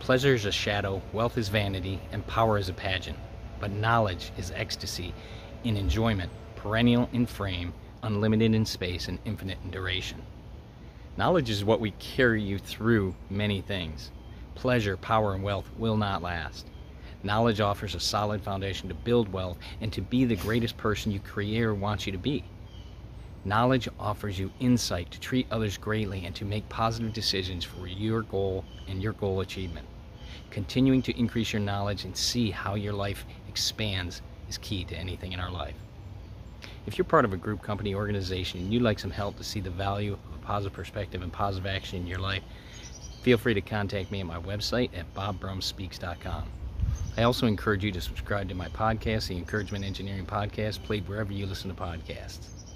Pleasure is a shadow, wealth is vanity, and power is a pageant. But knowledge is ecstasy in enjoyment, perennial in frame, unlimited in space, and infinite in duration. Knowledge is what we carry you through many things. Pleasure, power, and wealth will not last. Knowledge offers a solid foundation to build wealth and to be the greatest person your creator wants you to be. Knowledge offers you insight to treat others greatly and to make positive decisions for your goal and your goal achievement. Continuing to increase your knowledge and see how your life expands is key to anything in our life. If you're part of a group, company, organization, and you'd like some help to see the value of a positive perspective and positive action in your life, feel free to contact me at my website at bobbrumspeaks.com. I also encourage you to subscribe to my podcast, the Encouragement Engineering Podcast, played wherever you listen to podcasts.